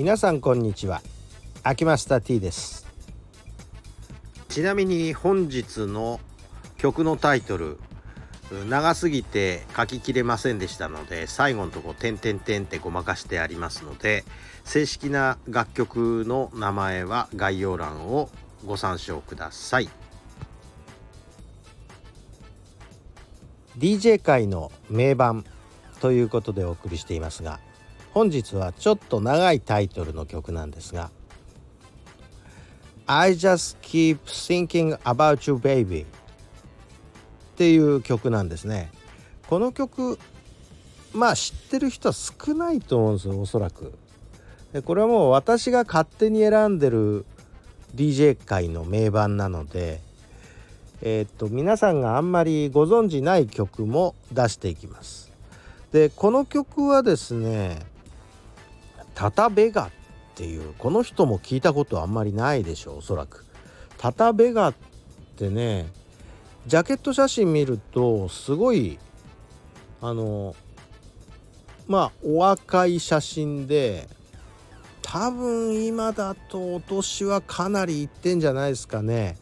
皆さんこんにちは。秋マスター T です。ちなみに本日の曲のタイトル長すぎて書ききれませんでしたので最後のとこ「点点点」ってごまかしてありますので正式な楽曲の名前は概要欄をご参照ください。DJ 界の名盤ということでお送りしていますが本日はちょっと長いタイトルの曲なんですが I just keep thinking about you baby っていう曲なんですね。この曲まあ知ってる人は少ないと思うんですよおそらく。これはもう私が勝手に選んでる DJ 界の名盤なのでえ、っと皆さんがあんまりご存じない曲も出していきます。でこの曲はですねタタベガっていうこの人も聞いたことあんまりないでしょうおそらく。タタベガってねジャケット写真見るとすごいあのまあお若い写真で多分今だとお年はかなりいってんじゃないですかね。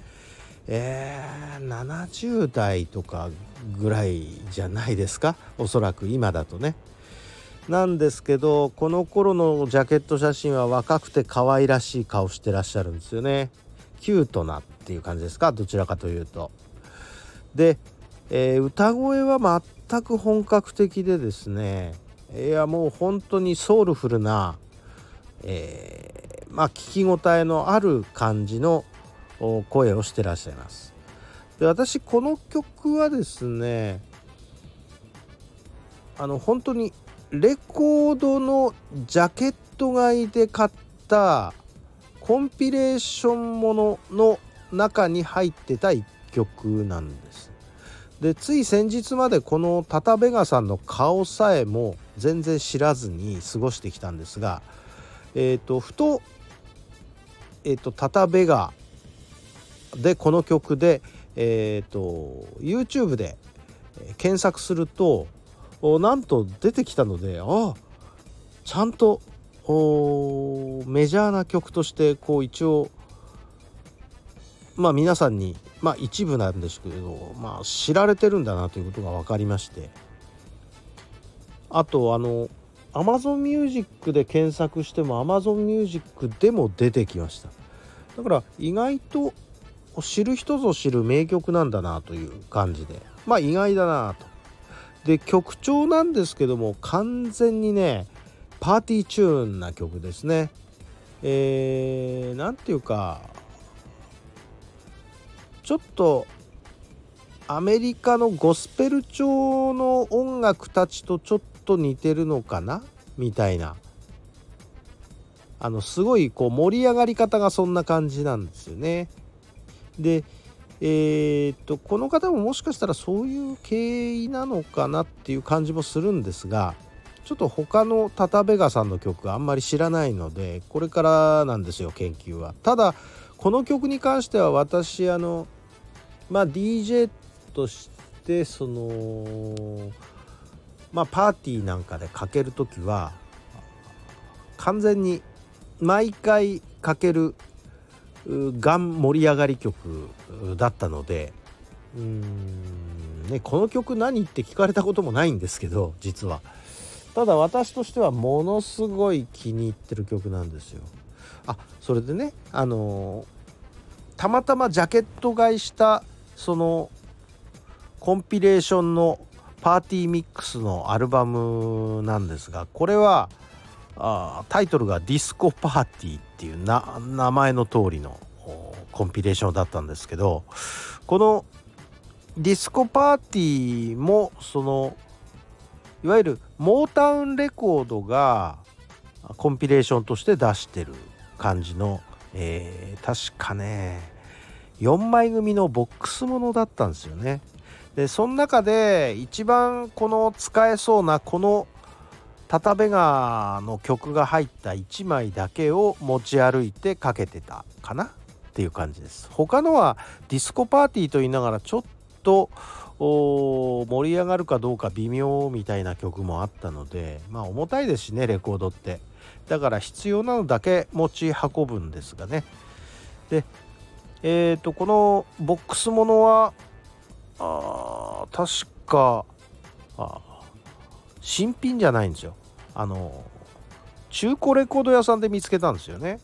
えー、70代とかぐらいじゃないですか？おそらく今だとね。なんですけどこの頃のジャケット写真は若くて可愛らしい顔してらっしゃるんですよね。キュートなっていう感じですか？どちらかというと。で、えー、歌声は全く本格的でですね。いやもう本当にソウルフルな、えー、まあ聞き応えのある感じの声をしてらっしゃいます。で私この曲はですねあの本当にレコードのジャケット買いで買ったコンピレーションものの中に入ってた一曲なんです。でつい先日までこのタタベガさんの顔さえも全然知らずに過ごしてきたんですがえ、ー、とふとえ、ー、とタタベガでこの曲でえっ、ー、と YouTube で検索するとなんと出てきたのでああちゃんとメジャーな曲としてこう一応まあ皆さんにまあ一部なんですけれどまあ知られてるんだなということが分かりまして。あとあの Amazon Music で検索しても Amazon Music でも出てきました。だから意外と知る人ぞ知る名曲なんだなという感じで。まあ意外だなと。で曲調なんですけども完全にねパーティーチューンな曲ですね。えー、ていうかちょっとアメリカのゴスペル調の音楽たちとちょっと似てるのかな？みたいな。あのすごいこう盛り上がり方がそんな感じなんですよね。でえー、っとこの方ももしかしたらそういう経緯なのかなっていう感じもするんですがちょっと他のタタベガさんの曲あんまり知らないのでこれからなんですよ研究は。ただこの曲に関しては私あのまあ DJ としてそのまあパーティーなんかでかける時は完全に毎回かけるがん盛り上がり曲だったのでうーん、ね、この曲何って聞かれたこともないんですけど実は。ただ私としてはものすごい気に入ってる曲なんですよ。あそれでねあのー、たまたまジャケット買いしたそのコンピレーションのパーティーミックスのアルバムなんですがこれはあタイトルが「ディスコパーティー」っていう名前の通りのコンピレーションだったんですけどこのディスコパーティーもそのいわゆるモータウンレコードがコンピレーションとして出してる感じの、えー、確かね4枚組のボックスものだったんですよね。でその中で一番この使えそうなこのタタベガーの曲が入った1枚だけを持ち歩いてかけてたかな？っていう感じです。他のはディスコパーティーと言いながらちょっと盛り上がるかどうか微妙みたいな曲もあったのでまあ重たいですしねレコードって。だから必要なのだけ持ち運ぶんですがね。でえっ、ー、とこのボックスものはあ確かあ新品じゃないんですよ。あの中古レコード屋さんで見つけたんですよね、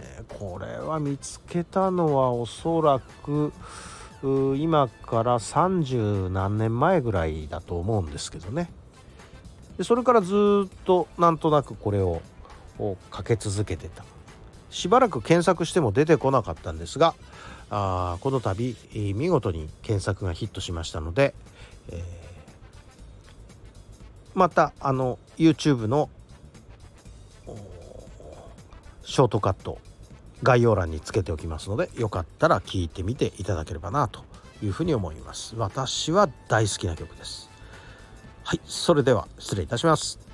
え、これは見つけたのはおそらく今から30何年前ぐらいだと思うんですけどね。でそれからずっとなんとなくこれをかけ続けてた。しばらく検索しても出てこなかったんですがあこの度、見事に検索がヒットしましたので、えー、またあの YouTube のショートカット概要欄につけておきますのでよかったら聴いてみていただければなというふうに思います。私は大好きな曲です。はいそれでは失礼いたします。